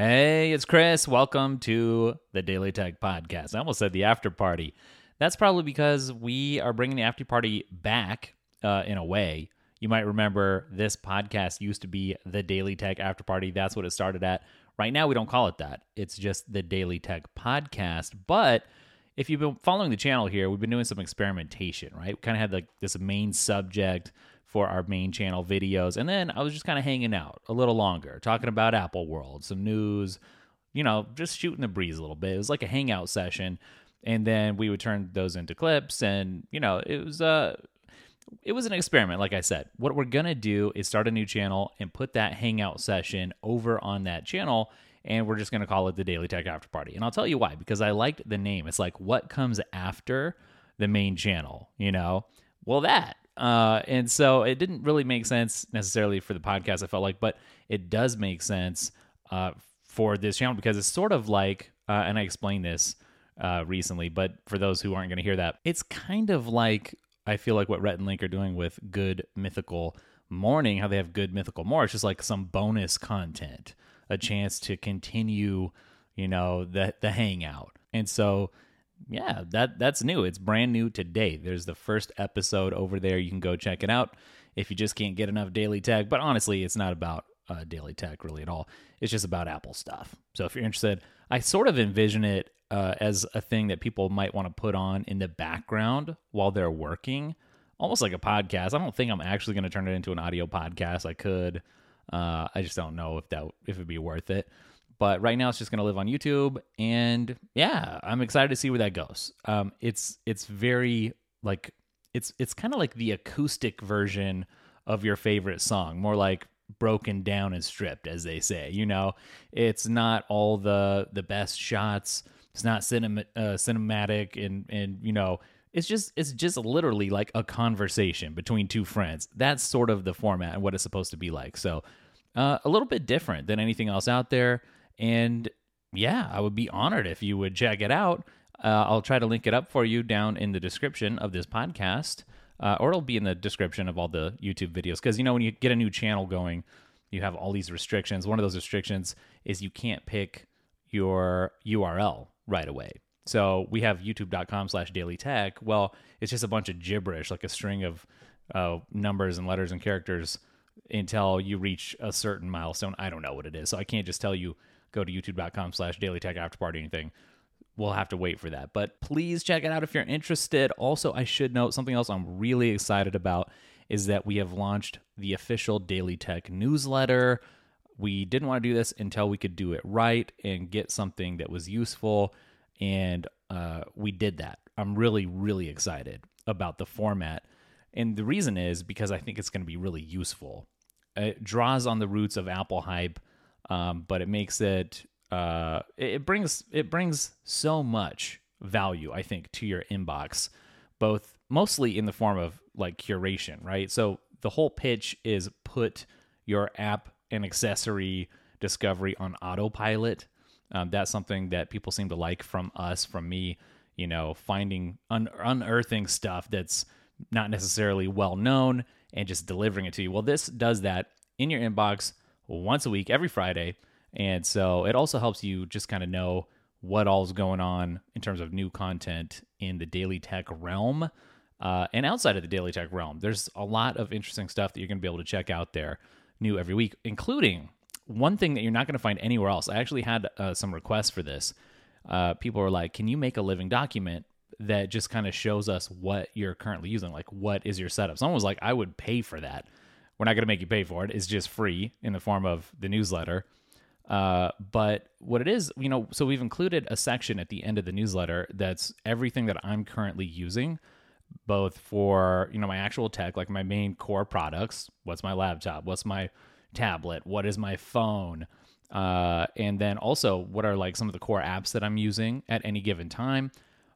Hey, it's Chris. Welcome to the Daily Tech Podcast. I almost said the after party. That's probably because we are bringing the after party back uh, in a way. You might remember this podcast used to be the Daily Tech After Party. That's what it started at. Right now, we don't call it that. It's just the Daily Tech Podcast. But if you've been following the channel here, we've been doing some experimentation, right? We kind of had like this main subject for our main channel videos. And then I was just kind of hanging out a little longer, talking about Apple World, some news, you know, just shooting the breeze a little bit. It was like a hangout session. And then we would turn those into clips and, you know, it was uh it was an experiment, like I said. What we're gonna do is start a new channel and put that hangout session over on that channel, and we're just gonna call it the Daily Tech After Party. And I'll tell you why, because I liked the name. It's like what comes after the main channel, you know? Well, that. Uh, and so it didn't really make sense necessarily for the podcast, I felt like, but it does make sense uh, for this channel because it's sort of like, uh, and I explained this uh, recently, but for those who aren't going to hear that, it's kind of like I feel like what Rhett and Link are doing with Good Mythical Morning, how they have Good Mythical More. It's just like some bonus content, a chance to continue, you know, the the hangout. And so yeah, that that's new. It's brand new today. There's the first episode over there. You can go check it out if you just can't get enough daily tech. But honestly, it's not about uh, daily tech really at all. It's just about Apple stuff. So if you're interested, I sort of envision it uh, as a thing that people might want to put on in the background while they're working, almost like a podcast. I don't think I'm actually going to turn it into an audio podcast. I could. Uh, I just don't know if that if it'd be worth it. But right now, it's just going to live on YouTube, and yeah, I'm excited to see where that goes. Um, it's it's very like it's it's kind of like the acoustic version of your favorite song, more like broken down and stripped, as they say. You know, it's not all the the best shots. It's not cinema, uh, cinematic, and and you know, it's just it's just literally like a conversation between two friends. That's sort of the format and what it's supposed to be like. So, uh, a little bit different than anything else out there. And yeah, I would be honored if you would check it out. Uh, I'll try to link it up for you down in the description of this podcast, uh, or it'll be in the description of all the YouTube videos. Because, you know, when you get a new channel going, you have all these restrictions. One of those restrictions is you can't pick your URL right away. So we have youtube.com slash daily tech. Well, it's just a bunch of gibberish, like a string of uh, numbers and letters and characters until you reach a certain milestone. I don't know what it is. So I can't just tell you go to youtube.com slash daily tech after party anything. We'll have to wait for that. But please check it out if you're interested. Also i should note something else i'm really excited about is that we have launched the official daily tech newsletter. We didn't want to do this until we could do it right and get something that was useful. And uh, we did that. I'm really really excited about the format. And the reason is because i think it's going to be really useful. It draws on the roots of apple hype um, but it makes it uh, it brings it brings so much value I think to your inbox, both mostly in the form of like curation, right? So the whole pitch is put your app and accessory discovery on autopilot. Um, that's something that people seem to like from us, from me. You know, finding un- unearthing stuff that's not necessarily well known and just delivering it to you. Well, this does that in your inbox once a week, every Friday. And so it also helps you just kind of know what all's going on in terms of new content in the daily tech realm uh, and outside of the daily tech realm. There's a lot of interesting stuff that you're going to be able to check out there new every week, including one thing that you're not going to find anywhere else. I actually had uh, some requests for this. Uh, people were like, "Can you make a living document that just kind of shows us what you're currently using? Like, what is your setup?" Someone was like, "I would pay for that." We're not going to make you pay for it. It's just free in the form of the newsletter. Uh, but what it is, you know, so we've included a section at the end of the newsletter that's everything that I'm currently using, both for, you know, my actual tech, like my main core products. What's my laptop? What's my tablet? What is my phone? Uh, and then also, what are like some of the core apps that I'm using at any given time?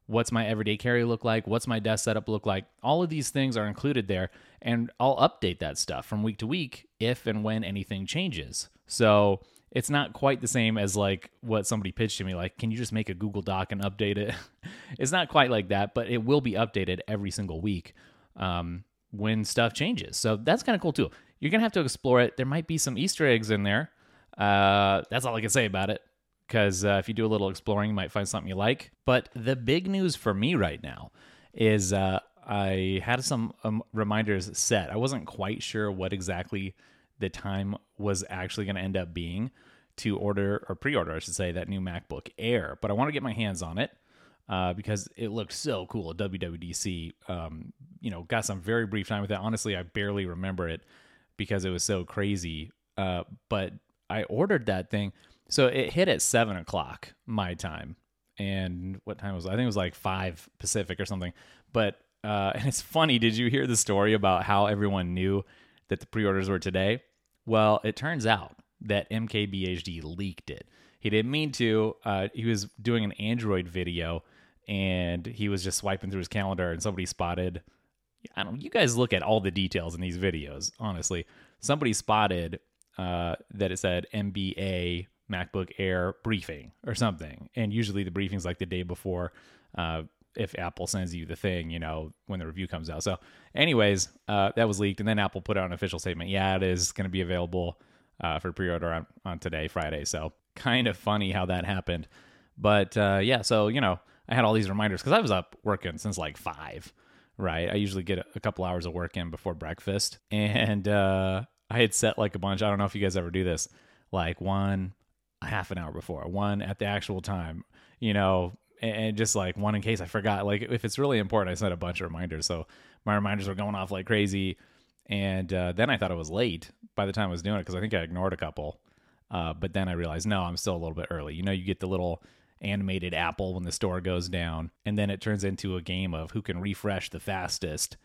What's my everyday carry look like? What's my desk setup look like? All of these things are included there, and I'll update that stuff from week to week if and when anything changes. So it's not quite the same as like what somebody pitched to me like can you just make a google doc and update it it's not quite like that but it will be updated every single week um, when stuff changes so that's kind of cool too you're gonna have to explore it there might be some easter eggs in there Uh, that's all I can say about it. Because uh, if you do a little exploring, you might find something you like. But the big news for me right now is uh, I had some um, reminders set. I wasn't quite sure what exactly the time was actually going to end up being to order or pre-order, I should say, that new MacBook Air. But I want to get my hands on it uh, because it looked so cool at WWDC. Um, you know, got some very brief time with it. Honestly, I barely remember it because it was so crazy. Uh, but I ordered that thing, so it hit at seven o'clock my time. And what time was it? I think it was like five Pacific or something. But uh, and it's funny. Did you hear the story about how everyone knew that the pre-orders were today? Well, it turns out that MKBHD leaked it. He didn't mean to. Uh, he was doing an Android video and he was just swiping through his calendar and somebody spotted. I don't. You guys look at all the details in these videos. Honestly, somebody spotted uh, that it said MBA MacBook Air briefing or something, and usually the briefing's like the day before. Uh, if Apple sends you the thing, you know, when the review comes out. So, anyways, uh, that was leaked, and then Apple put out an official statement. Yeah, it is going to be available uh, for pre-order on, on today, Friday. So, kind of funny how that happened, but uh, yeah. So you know, I had all these reminders because I was up working since like five. Right, I usually get a couple hours of work in before breakfast, and uh, I had set like a bunch. I don't know if you guys ever do this, like one half an hour before, one at the actual time. You know, and just like one in case I forgot. Like if it's really important, I set a bunch of reminders. So my reminders were going off like crazy, and uh, then I thought it was late by the time I was doing it because I think I ignored a couple. Uh, but then I realized no, I'm still a little bit early. You know, you get the little animated apple when the store goes down, and then it turns into a game of who can refresh the fastest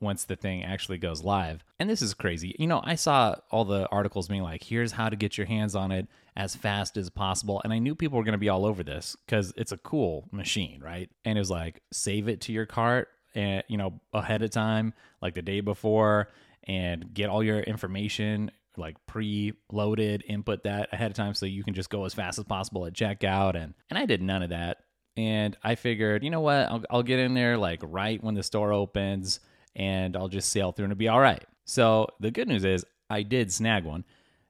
once the thing actually goes live. And this is crazy. You know, I saw all the articles being like, here's how to get your hands on it as fast as possible. And I knew people were going to be all over this because it's a cool machine, right? And it was like, save it to your cart and, you know, ahead of time, like the day before, and get all your information like pre-loaded input that ahead of time so you can just go as fast as possible at checkout and and I did none of that and I figured you know what I'll, I'll get in there like right when the store opens and I'll just sail through and it'll be all right. So the good news is I did snag one.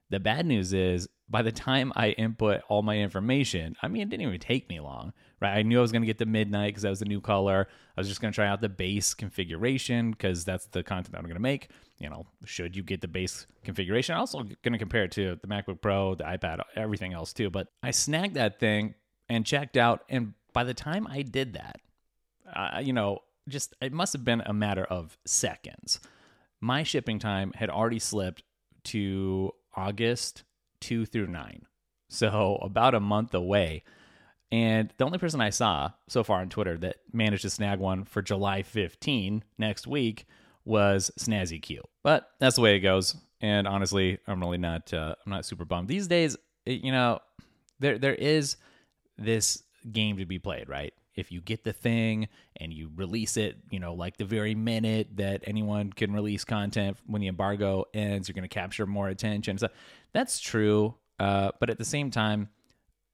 The bad news is by the time I input all my information, I mean, it didn't even take me long, right? I knew I was going to get the midnight because that was the new color. I was just going to try out the base configuration because that's the content that I'm going to make. You know, should you get the base configuration? I'm also going to compare it to the MacBook Pro, the iPad, everything else too. But I snagged that thing and checked out. And by the time I did that, uh, you know, just it must have been a matter of seconds. My shipping time had already slipped to August 2 through 9. So about a month away. And the only person I saw so far on Twitter that managed to snag one for July 15 next week was Snazzy Q. But that's the way it goes. And honestly, I'm really not uh, I'm not super bummed. These days, you know, there there is this game to be played, right? If you get the thing and you release it, you know, like the very minute that anyone can release content when the embargo ends, you're going to capture more attention. So that's true. Uh, but at the same time,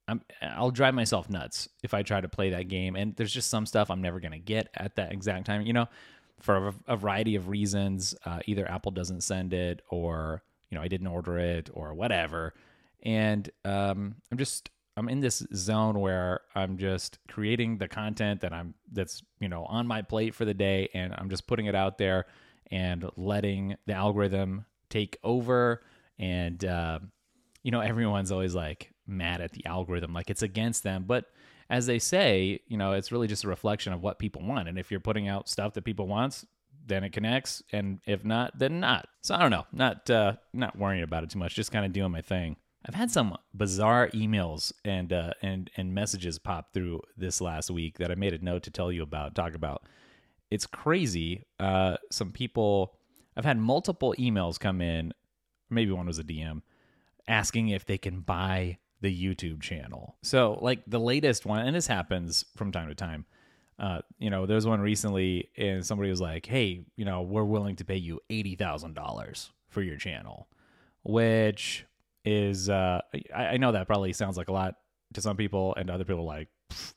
I'm, I'll drive myself nuts if I try to play that game. And there's just some stuff I'm never going to get at that exact time, you know, for a, a variety of reasons. Uh, either Apple doesn't send it or, you know, I didn't order it or whatever. And um, I'm just, I'm in this zone where I'm just creating the content that I'm that's you know on my plate for the day, and I'm just putting it out there and letting the algorithm take over. And uh, you know, everyone's always like mad at the algorithm, like it's against them, but as they say, you know, it's really just a reflection of what people want. And if you're putting out stuff that people wants, then it connects, and if not, then not. So I don't know, not uh, not worrying about it too much, just kind of doing my thing. I've had some bizarre emails and uh, and and messages pop through this last week that I made a note to tell you about, talk about. It's crazy. Uh, some people, I've had multiple emails come in. Maybe one was a DM asking if they can buy the YouTube channel. So, like the latest one, and this happens from time to time. Uh, you know, there was one recently, and somebody was like, "Hey, you know, we're willing to pay you eighty thousand dollars for your channel," which is uh, I, I, know that probably sounds like a lot to some people, and other people like,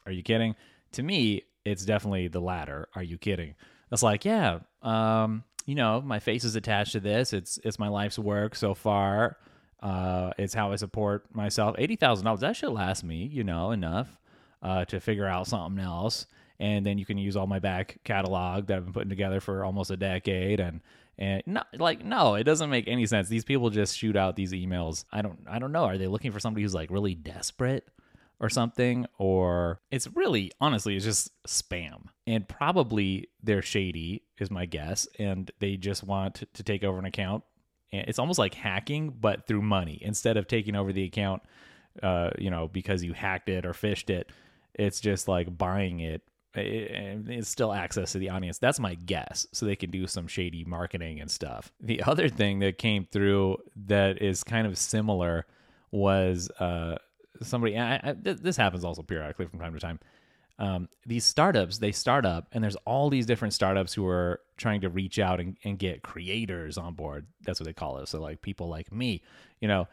are you kidding? To me, it's definitely the latter. Are you kidding? It's like, yeah, um, you know, my face is attached to this. It's it's my life's work so far. Uh, it's how I support myself. Eighty thousand dollars that should last me, you know, enough uh, to figure out something else. And then you can use all my back catalog that I've been putting together for almost a decade, and and not like no, it doesn't make any sense. These people just shoot out these emails. I don't I don't know. Are they looking for somebody who's like really desperate? or something, or it's really, honestly, it's just spam. And probably they're shady, is my guess, and they just want to take over an account. And it's almost like hacking, but through money. Instead of taking over the account, uh, you know, because you hacked it or phished it, it's just like buying it it's still access to the audience. That's my guess. So they can do some shady marketing and stuff. The other thing that came through that is kind of similar was uh, somebody. I, I, this happens also periodically from time to time. Um, these startups they start up, and there's all these different startups who are trying to reach out and, and get creators on board. That's what they call it. So like people like me, you know,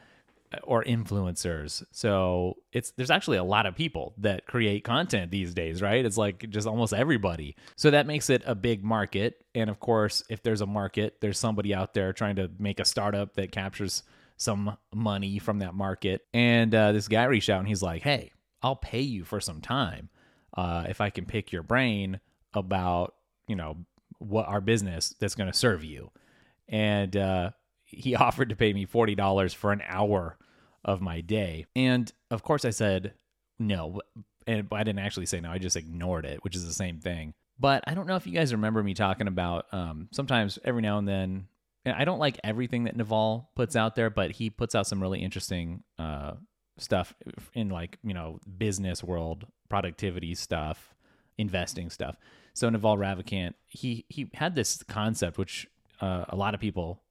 or influencers. So it's there's actually a lot of people that create content these days, right? It's like just almost everybody. So that makes it a big market. And of course, if there's a market, there's somebody out there trying to make a startup that captures some money from that market. And uh, this guy reached out and he's like, "Hey, I'll pay you for some time uh, if I can pick your brain about you know what our business that's going to serve you." And uh, he offered to pay me forty dollars for an hour of my day. And of course, I said no, and I didn't actually say no. I just ignored it, which is the same thing. But I don't know if you guys remember me talking about um, sometimes every now and then And I don't like everything that Naval puts out there, but he puts out some really interesting uh, stuff in like you know business world, productivity stuff, investing stuff. So Naval Ravikant, he he had this concept which uh, a lot of people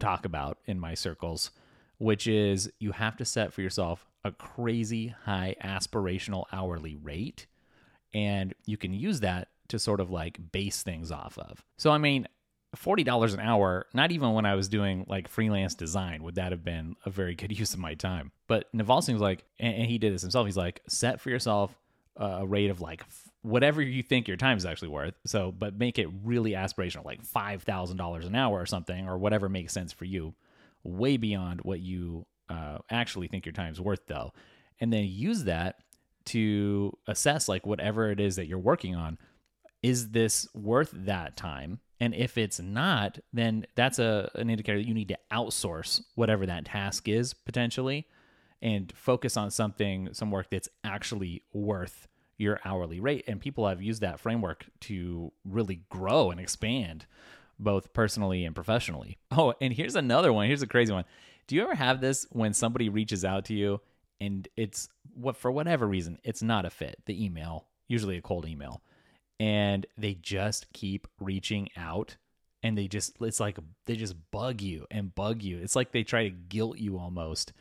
talk about in my circles, which is you have to set for yourself a crazy high aspirational hourly rate, and you can use that to sort of like base things off of. So I mean, $40 an hour, not even when I was doing like freelance design would that have been a very good use of my time. But Naval seems like, and he did this himself, he's like, set for yourself a rate of like whatever you think your time is actually worth. So, but make it really aspirational, like $5,000 an hour or something, or whatever makes sense for you, way beyond what you uh, actually think your time's worth, though. And then use that to assess like whatever it is that you're working on. Is this worth that time? And if it's not, then that's a an indicator that you need to outsource whatever that task is potentially and focus on something, some work that's actually worth your hourly rate. And people have used that framework to really grow and expand both personally and professionally. Oh, and here's another one. Here's a crazy one. Do you ever have this when somebody reaches out to you and it's what for whatever reason, it's not a fit, the email, usually a cold email and they just keep reaching out and they just it's like they just bug you and bug you it's like they try to guilt you almost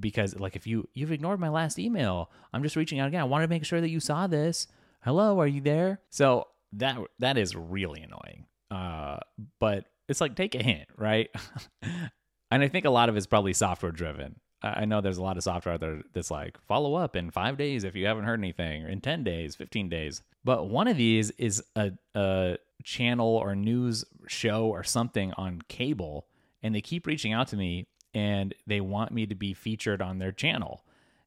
because like if you you've ignored my last email i'm just reaching out again. I want to make sure that you saw this. Hello are you there? So that that is really annoying. Uh but it's like take a hint right? And i think a lot of it's probably software driven. I know there's a lot of software out there that's like follow up in five days if you haven't heard anything, or in 10 days, 15 days. But one of these is a, a channel or news show or something on cable, and they keep reaching out to me and they want me to be featured on their channel.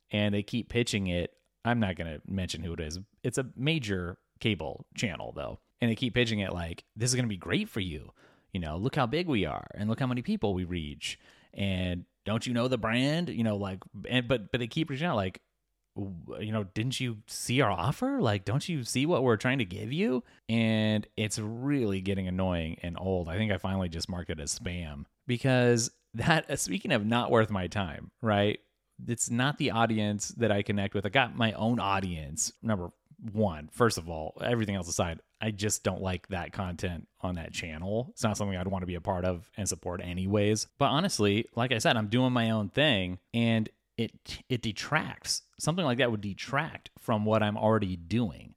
And they keep pitching it. I'm not going to mention who it is. It's a major cable channel, though. And they keep pitching it like, this is going to be great for you. You know, look how big we are and look how many people we reach. And don't you know the brand? You know, like, and but but they keep reaching out, like, you know, didn't you see our offer? Like, don't you see what we're trying to give you? And it's really getting annoying and old. I think I finally just marked it as spam because that, speaking of not worth my time, right? It's not the audience that I connect with. I got my own audience. Number one, first of all, everything else aside, I just don't like that content on that channel. It's not something I'd want to be a part of and support anyways. But honestly, like I said, I'm doing my own thing and it it detracts. Something like that would detract from what I'm already doing.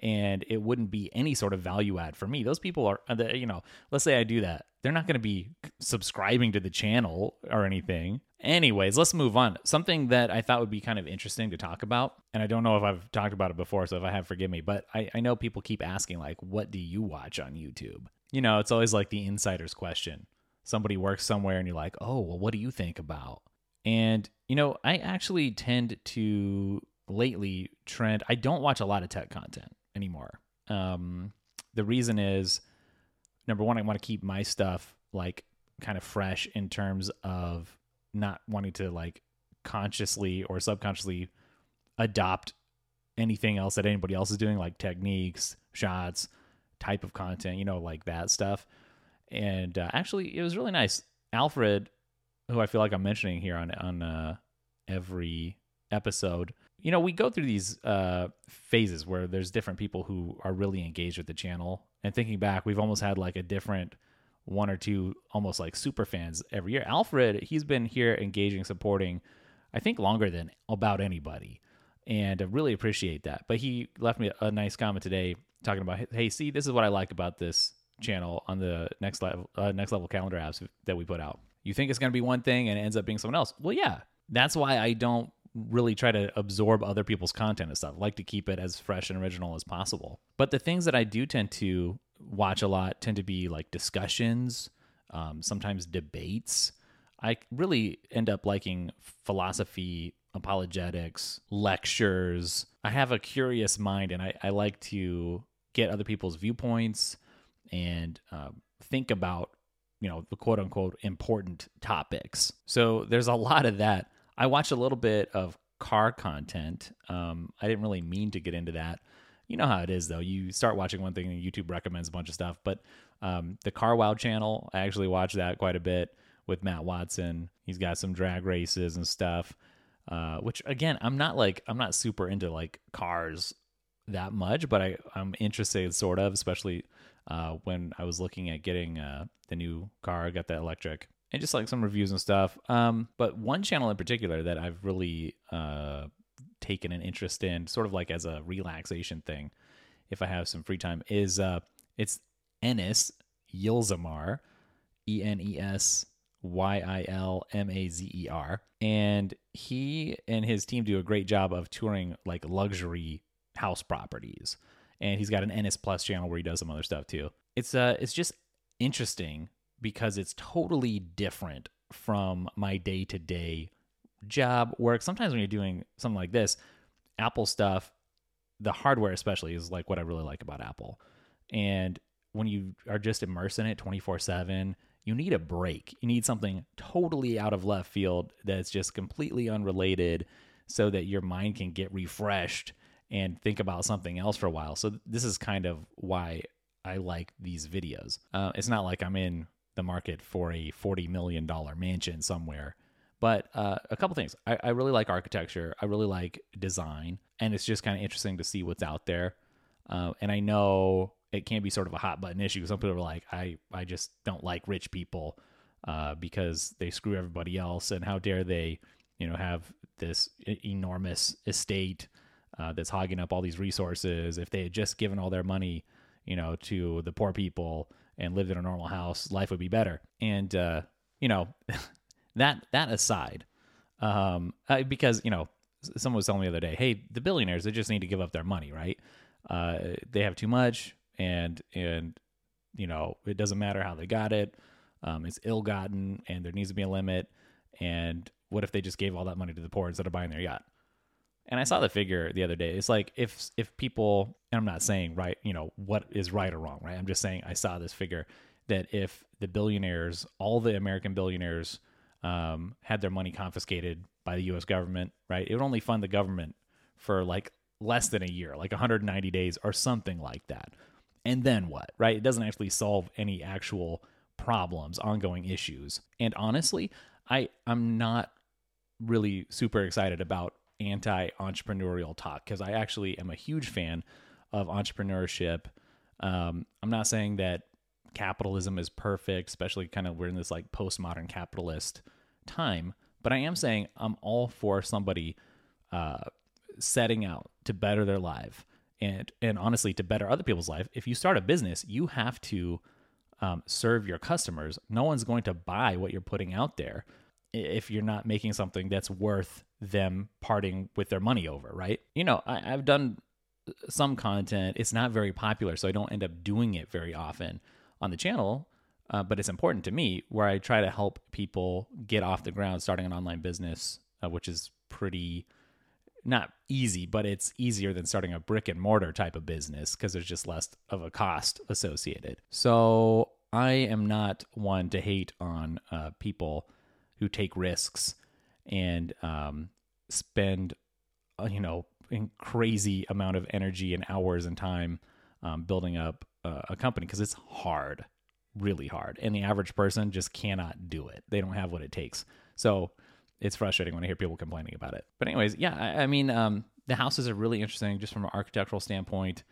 And it wouldn't be any sort of value add for me. Those people are, uh, you know, let's say I do that. They're not going to be subscribing to the channel or anything. Anyways, let's move on. Something that I thought would be kind of interesting to talk about, and I don't know if I've talked about it before, so if I have, forgive me, but I, I know people keep asking, like, what do you watch on YouTube? You know, it's always like the insider's question. Somebody works somewhere and you're like, oh, well, what do you think about? And, you know, I actually tend to lately trend, I don't watch a lot of tech content anymore. Um, the reason is number one, I want to keep my stuff like kind of fresh in terms of not wanting to like consciously or subconsciously adopt anything else that anybody else is doing, like techniques, shots, type of content, you know, like that stuff. And uh, actually, it was really nice. Alfred, who I feel like I'm mentioning here on on uh, every episode, you know, we go through these uh, phases where there's different people who are really engaged with the channel. And thinking back, we've almost had like a different one or two almost like super fans every year. Alfred, he's been here engaging, supporting, I think longer than about anybody. And I really appreciate that. But he left me a nice comment today talking about, hey, see, this is what I like about this channel on the next level uh, next level calendar apps that we put out. You think it's going to be one thing and it ends up being someone else. Well, yeah. That's why I don't really try to absorb other people's content and stuff. I like to keep it as fresh and original as possible. But the things that I do tend to watch a lot tend to be like discussions, um, sometimes debates. I really end up liking philosophy, apologetics, lectures. I have a curious mind and I, I like to get other people's viewpoints and uh, think about, you know, the quote unquote important topics. So there's a lot of that. I watch a little bit of car content. Um, I didn't really mean to get into that you know how it is though. You start watching one thing and YouTube recommends a bunch of stuff. But um, the Carwow channel, I actually watch that quite a bit with Matt Watson. He's got some drag races and stuff. Uh, which again, I'm not like I'm not super into like cars that much, but I I'm interested sort of, especially uh, when I was looking at getting uh, the new car. I got the electric and just like some reviews and stuff. Um, but one channel in particular that I've really uh, taken an interest in, sort of like as a relaxation thing, if I have some free time, is uh, it's Enes Yilmazer, E N E S Y I L M A Z E R, and he and his team do a great job of touring like luxury house properties. And he's got an Enes Plus channel where he does some other stuff too. It's uh, it's just interesting because it's totally different from my day to day job work. Sometimes when you're doing something like this, Apple stuff, the hardware especially is like what I really like about Apple. And when you are just immersed in it 24 7, you need a break. You need something totally out of left field that's just completely unrelated so that your mind can get refreshed and think about something else for a while. So, this is kind of why I like these videos. Uh, it's not like I'm in the market for a $40 million mansion somewhere but uh, a couple things. I, I, really like architecture. I really like design, and it's just kind of interesting to see what's out there. Uh, and I know it can be sort of a hot button issue. Some people are like, I I just don't like rich people uh, because they screw everybody else, and how dare they, you know, have this enormous estate uh, that's hogging up all these resources. If they had just given all their money, you know, to the poor people and lived in a normal house, life would be better. And uh, you know. that that aside, um, uh, because you know someone was telling me the other day, hey, the billionaires they just need to give up their money, right? Uh, they have too much, and and you know it doesn't matter how they got it. Um, it's ill-gotten, and there needs to be a limit. And what if they just gave all that money to the poor instead of buying their yacht? And I saw the figure the other day. It's like if if people, and I'm not saying right, you know, what is right or wrong, right? I'm just saying I saw this figure that if the billionaires, all the American billionaires, um, had their money confiscated by the U.S. government, right? It would only fund the government for like less than a year, like 190 days or something like that. And then what, right? It doesn't actually solve any actual problems, ongoing issues. And honestly, I I'm not really super excited about anti-entrepreneurial talk because I actually am a huge fan of entrepreneurship. Um, I'm not saying that capitalism is perfect, especially kind of we're in this like postmodern capitalist time. But I am saying I'm all for somebody uh, setting out to better their life and and honestly to better other people's life. If you start a business, you have to um, serve your customers. No one's going to buy what you're putting out there if you're not making something that's worth them parting with their money over, right? You know, I, I've done some content. It's not very popular, so I don't end up doing it very often on the channel. uh, but it's important to me where I try to help people get off the ground starting an online business, uh, which is pretty not easy, but it's easier than starting a brick and mortar type of business because there's just less of a cost associated. So I am not one to hate on uh, people who take risks and um, spend, uh, you know, in crazy amount of energy and hours and time um, building up uh, a company because it's hard, really hard, and the average person just cannot do it. They don't have what it takes. So it's frustrating when I hear people complaining about it. But anyways, yeah, I, I mean, um, the houses are really interesting just from an architectural standpoint.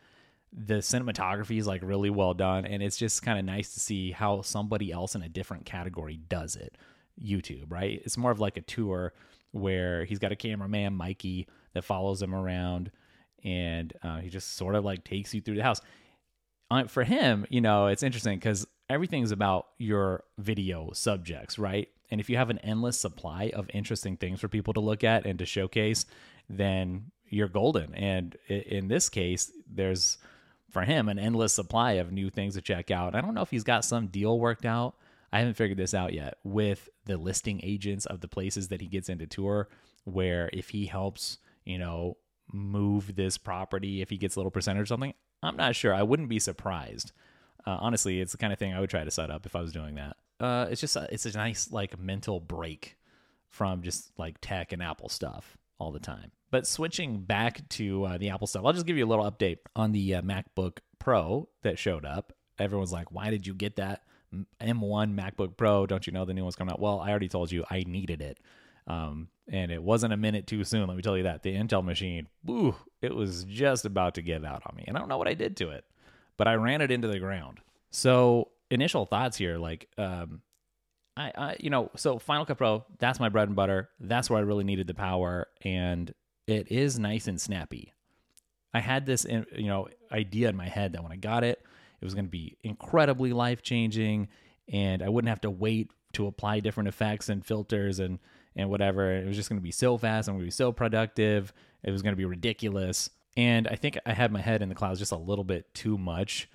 The cinematography is like really well done, and it's just kind of nice to see how somebody else in a different category does it. YouTube, right? It's more of like a tour where he's got a cameraman, Mikey, that follows him around, and uh, he just sort of like takes you through the house. Uh, for him, you know, it's interesting because everything's about your video subjects, right? And if you have an endless supply of interesting things for people to look at and to showcase, then you're golden. And in this case, there's for him an endless supply of new things to check out. I don't know if he's got some deal worked out. I haven't figured this out yet with the listing agents of the places that he gets into tour, where if he helps, you know, move this property, if he gets a little percentage or something, I'm not sure. I wouldn't be surprised. Uh, honestly, it's the kind of thing I would try to set up if I was doing that uh, it's just a, it's a nice like mental break from just like tech and Apple stuff all the time. But switching back to uh, the Apple stuff, I'll just give you a little update on the uh, MacBook Pro that showed up. Everyone's like, "Why did you get that M1 MacBook Pro? Don't you know the new one's coming out?" Well, I already told you I needed it, um, and it wasn't a minute too soon. Let me tell you that the Intel machine, ooh, it was just about to give out on me, and I don't know what I did to it, but I ran it into the ground. So initial thoughts here, like, um, I, I, you know, so Final Cut Pro, that's my bread and butter. That's where I really needed the power, and it is nice and snappy. I had this, you know, idea in my head that when I got it, it was going to be incredibly life changing, and I wouldn't have to wait to apply different effects and filters and and whatever. It was just going to be so fast and going to be so productive. It was going to be ridiculous. And I think I had my head in the clouds just a little bit too much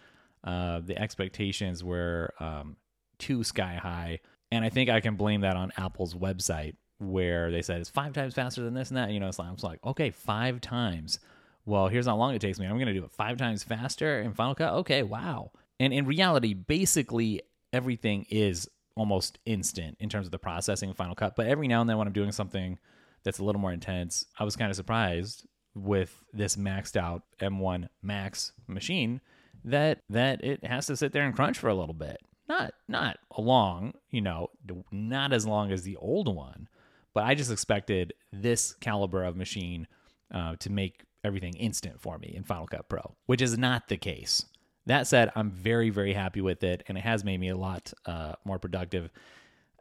uh, the expectations were um, too sky high. And I think I can blame that on Apple's website where they said it's five times faster than this and that. You know, so I'm like, okay, five times. Well, here's how long it takes me. I'm going to do it five times faster in Final Cut. Okay, wow. And in reality, basically everything is almost instant in terms of the processing of Final Cut. But every now and then when I'm doing something that's a little more intense, I was kind of surprised with this maxed out M1 Max machine that that it has to sit there and crunch for a little bit. Not not a long, you know, not as long as the old one, but I just expected this caliber of machine uh, to make everything instant for me in Final Cut Pro, which is not the case. That said, I'm very very happy with it, and it has made me a lot uh, more productive.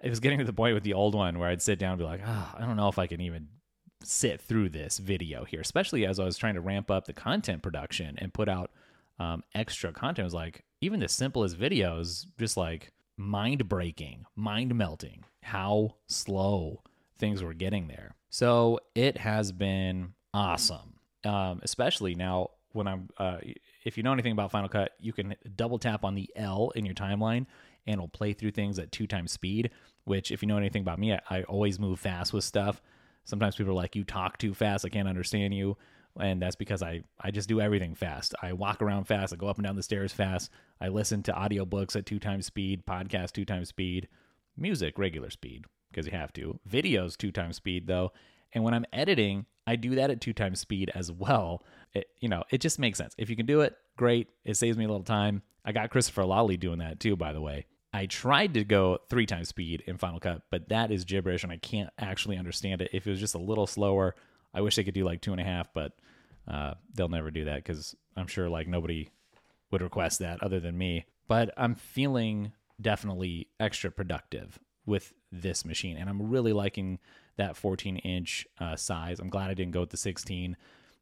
It was getting to the point with the old one where I'd sit down and be like, oh, I don't know if I can even sit through this video here, especially as I was trying to ramp up the content production and put out um, extra content It was like even the simplest videos, just like mind breaking, mind melting, how slow things were getting there. So it has been awesome, um, especially now when I'm. Uh, if you know anything about Final Cut, you can double tap on the L in your timeline and it'll play through things at two times speed. Which, if you know anything about me, I, I always move fast with stuff. Sometimes people are like, "You talk too fast. I can't understand you." and that's because I I just do everything fast. I walk around fast. I go up and down the stairs fast. I listen to audiobooks at two times speed, podcast two times speed, music regular speed because you have to. Videos two times speed though, and when I'm editing, I do that at two times speed as well. It, you know, it just makes sense. If you can do it, great. It saves me a little time. I got Christopher Lawley doing that too, by the way. I tried to go three times speed in Final Cut, but that is gibberish and I can't actually understand it. If it was just a little slower, I wish they could do like two and a half, but uh, they'll never do that because I'm sure like nobody would request that other than me. But I'm feeling definitely extra productive with this machine, and I'm really liking that 14 inch uh, size. I'm glad I didn't go with the 16,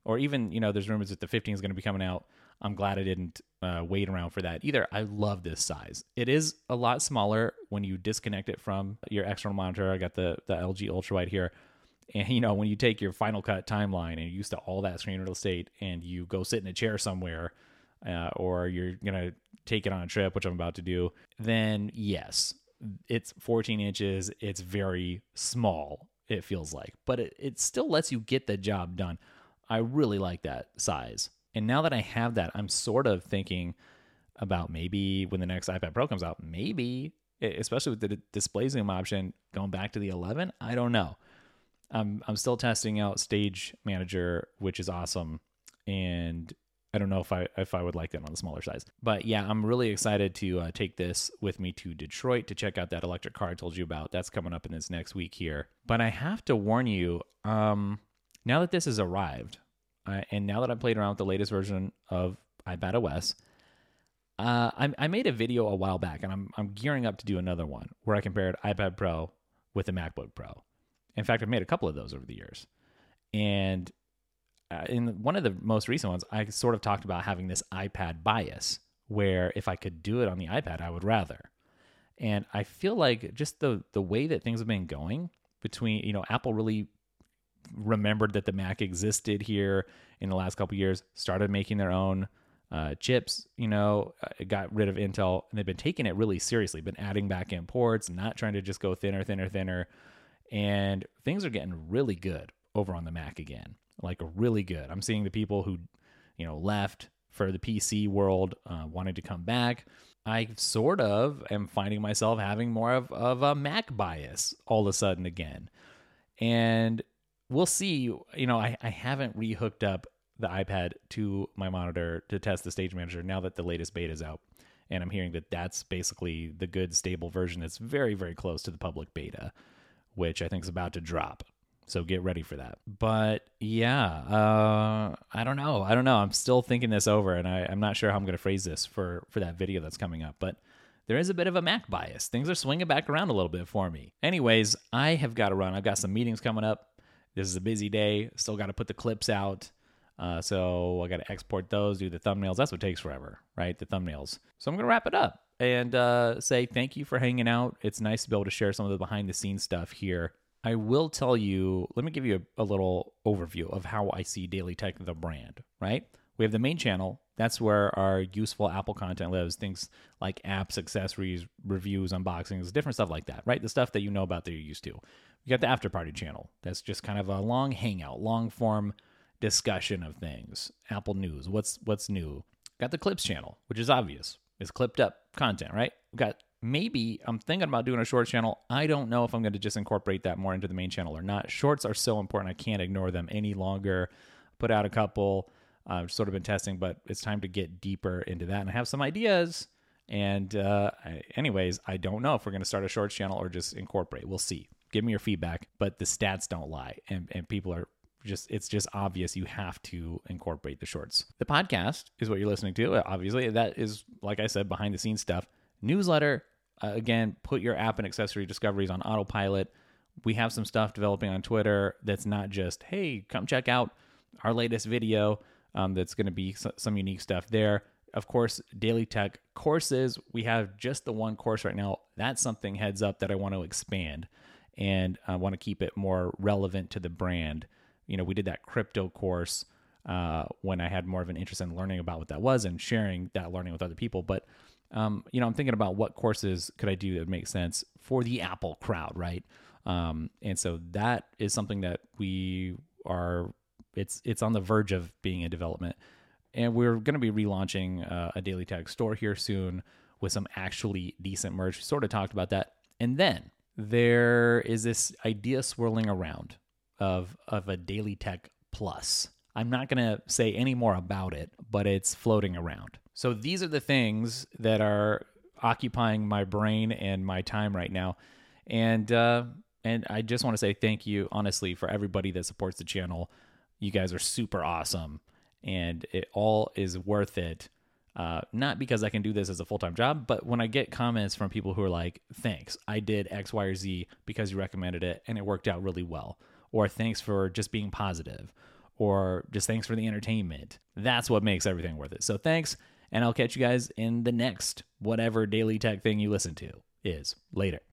or even you know, there's rumors that the 15 is going to be coming out. I'm glad I didn't uh, wait around for that either. I love this size. It is a lot smaller when you disconnect it from your external monitor. I got the the LG Ultrawide here. And you know, when you take your Final Cut timeline and you're used to all that screen real estate and you go sit in a chair somewhere uh, or you're gonna take it on a trip, which I'm about to do, then yes, it's 14 inches. It's very small. It feels like, but it, it still lets you get the job done. I really like that size. And now that I have that, I'm sort of thinking about maybe when the next iPad Pro comes out, maybe, especially with the display zoom option, going back to the 11. I don't know. I'm I'm still testing out Stage Manager, which is awesome, and I don't know if I if I would like that on the smaller size. But yeah, I'm really excited to uh, take this with me to Detroit to check out that electric car I told you about. That's coming up in this next week here. But I have to warn you, um, now that this has arrived, uh, and now that I've played around with the latest version of iPad OS, uh, I, I made a video a while back, and I'm I'm gearing up to do another one where I compared iPad Pro with the MacBook Pro. In fact, I've made a couple of those over the years, and uh, in one of the most recent ones, I sort of talked about having this iPad bias, where if I could do it on the iPad, I would rather. And I feel like just the the way that things have been going between, you know, Apple really remembered that the Mac existed here in the last couple years, started making their own uh, chips, you know, uh, got rid of Intel, and they've been taking it really seriously, been adding back in ports, not trying to just go thinner, thinner, thinner. And things are getting really good over on the Mac again, like really good. I'm seeing the people who, you know, left for the PC world uh, wanted to come back. I sort of am finding myself having more of, of a Mac bias all of a sudden again. And we'll see. You know, I, I haven't rehooked up the iPad to my monitor to test the stage manager now that the latest beta is out. And I'm hearing that that's basically the good, stable version that's very, very close to the public beta, which I think is about to drop. So get ready for that. But yeah, uh, I don't know. I don't know. I'm still thinking this over, and I, I'm not sure how I'm going to phrase this for for that video that's coming up. But there is a bit of a Mac bias. Things are swinging back around a little bit for me. Anyways, I have got to run. I've got some meetings coming up. This is a busy day. Still got to put the clips out. Uh, so I got to export those, do the thumbnails. That's what takes forever, right? The thumbnails. So I'm going to wrap it up and uh, say thank you for hanging out. It's nice to be able to share some of the behind the scenes stuff here. I will tell you, let me give you a, a little overview of how I see Daily Tech, the brand, right? We have the main channel. That's where our useful Apple content lives. Things like apps, accessories, reviews, unboxings, different stuff like that, right? The stuff that you know about that you're used to. We got the after party channel. That's just kind of a long hangout, long form discussion of things. Apple News, what's what's new? Got the clips channel, which is obvious. It's clipped up content, right? We've got maybe I'm thinking about doing a short channel. I don't know if I'm going to just incorporate that more into the main channel or not. Shorts are so important. I can't ignore them any longer. Put out a couple. I've sort of been testing, but it's time to get deeper into that and I have some ideas. And uh, anyways, I don't know if we're going to start a shorts channel or just incorporate. We'll see. Give me your feedback, but the stats don't lie, and and people are just it's just obvious you have to incorporate the shorts. The podcast is what you're listening to. Obviously, that is like I said, behind the scenes stuff. Newsletter uh, again, put your app and accessory discoveries on autopilot. We have some stuff developing on Twitter that's not just hey, come check out our latest video. Um, that's going to be some unique stuff there. Of course, daily tech courses. We have just the one course right now. That's something heads up that I want to expand and I want to keep it more relevant to the brand you know, we did that crypto course uh, when I had more of an interest in learning about what that was and sharing that learning with other people. But um, you know, I'm thinking about what courses could I do that make sense for the Apple crowd, right? Um, and so that is something that we are. It's it's on the verge of being in development, and we're going to be relaunching uh, a Daily Tech store here soon with some actually decent merch. We sort of talked about that, and then there is this idea swirling around of of a daily tech plus. I'm not going to say any more about it, but it's floating around. So these are the things that are occupying my brain and my time right now. And uh, and I just want to say thank you honestly for everybody that supports the channel. You guys are super awesome and it all is worth it. Uh, not because I can do this as a full time job, but when I get comments from people who are like, thanks, I did X, Y, or Z because you recommended it and it worked out really well or thanks for just being positive, or just thanks for the entertainment. That's what makes everything worth it. So thanks, and I'll catch you guys in the next whatever daily tech thing you listen to is. Later.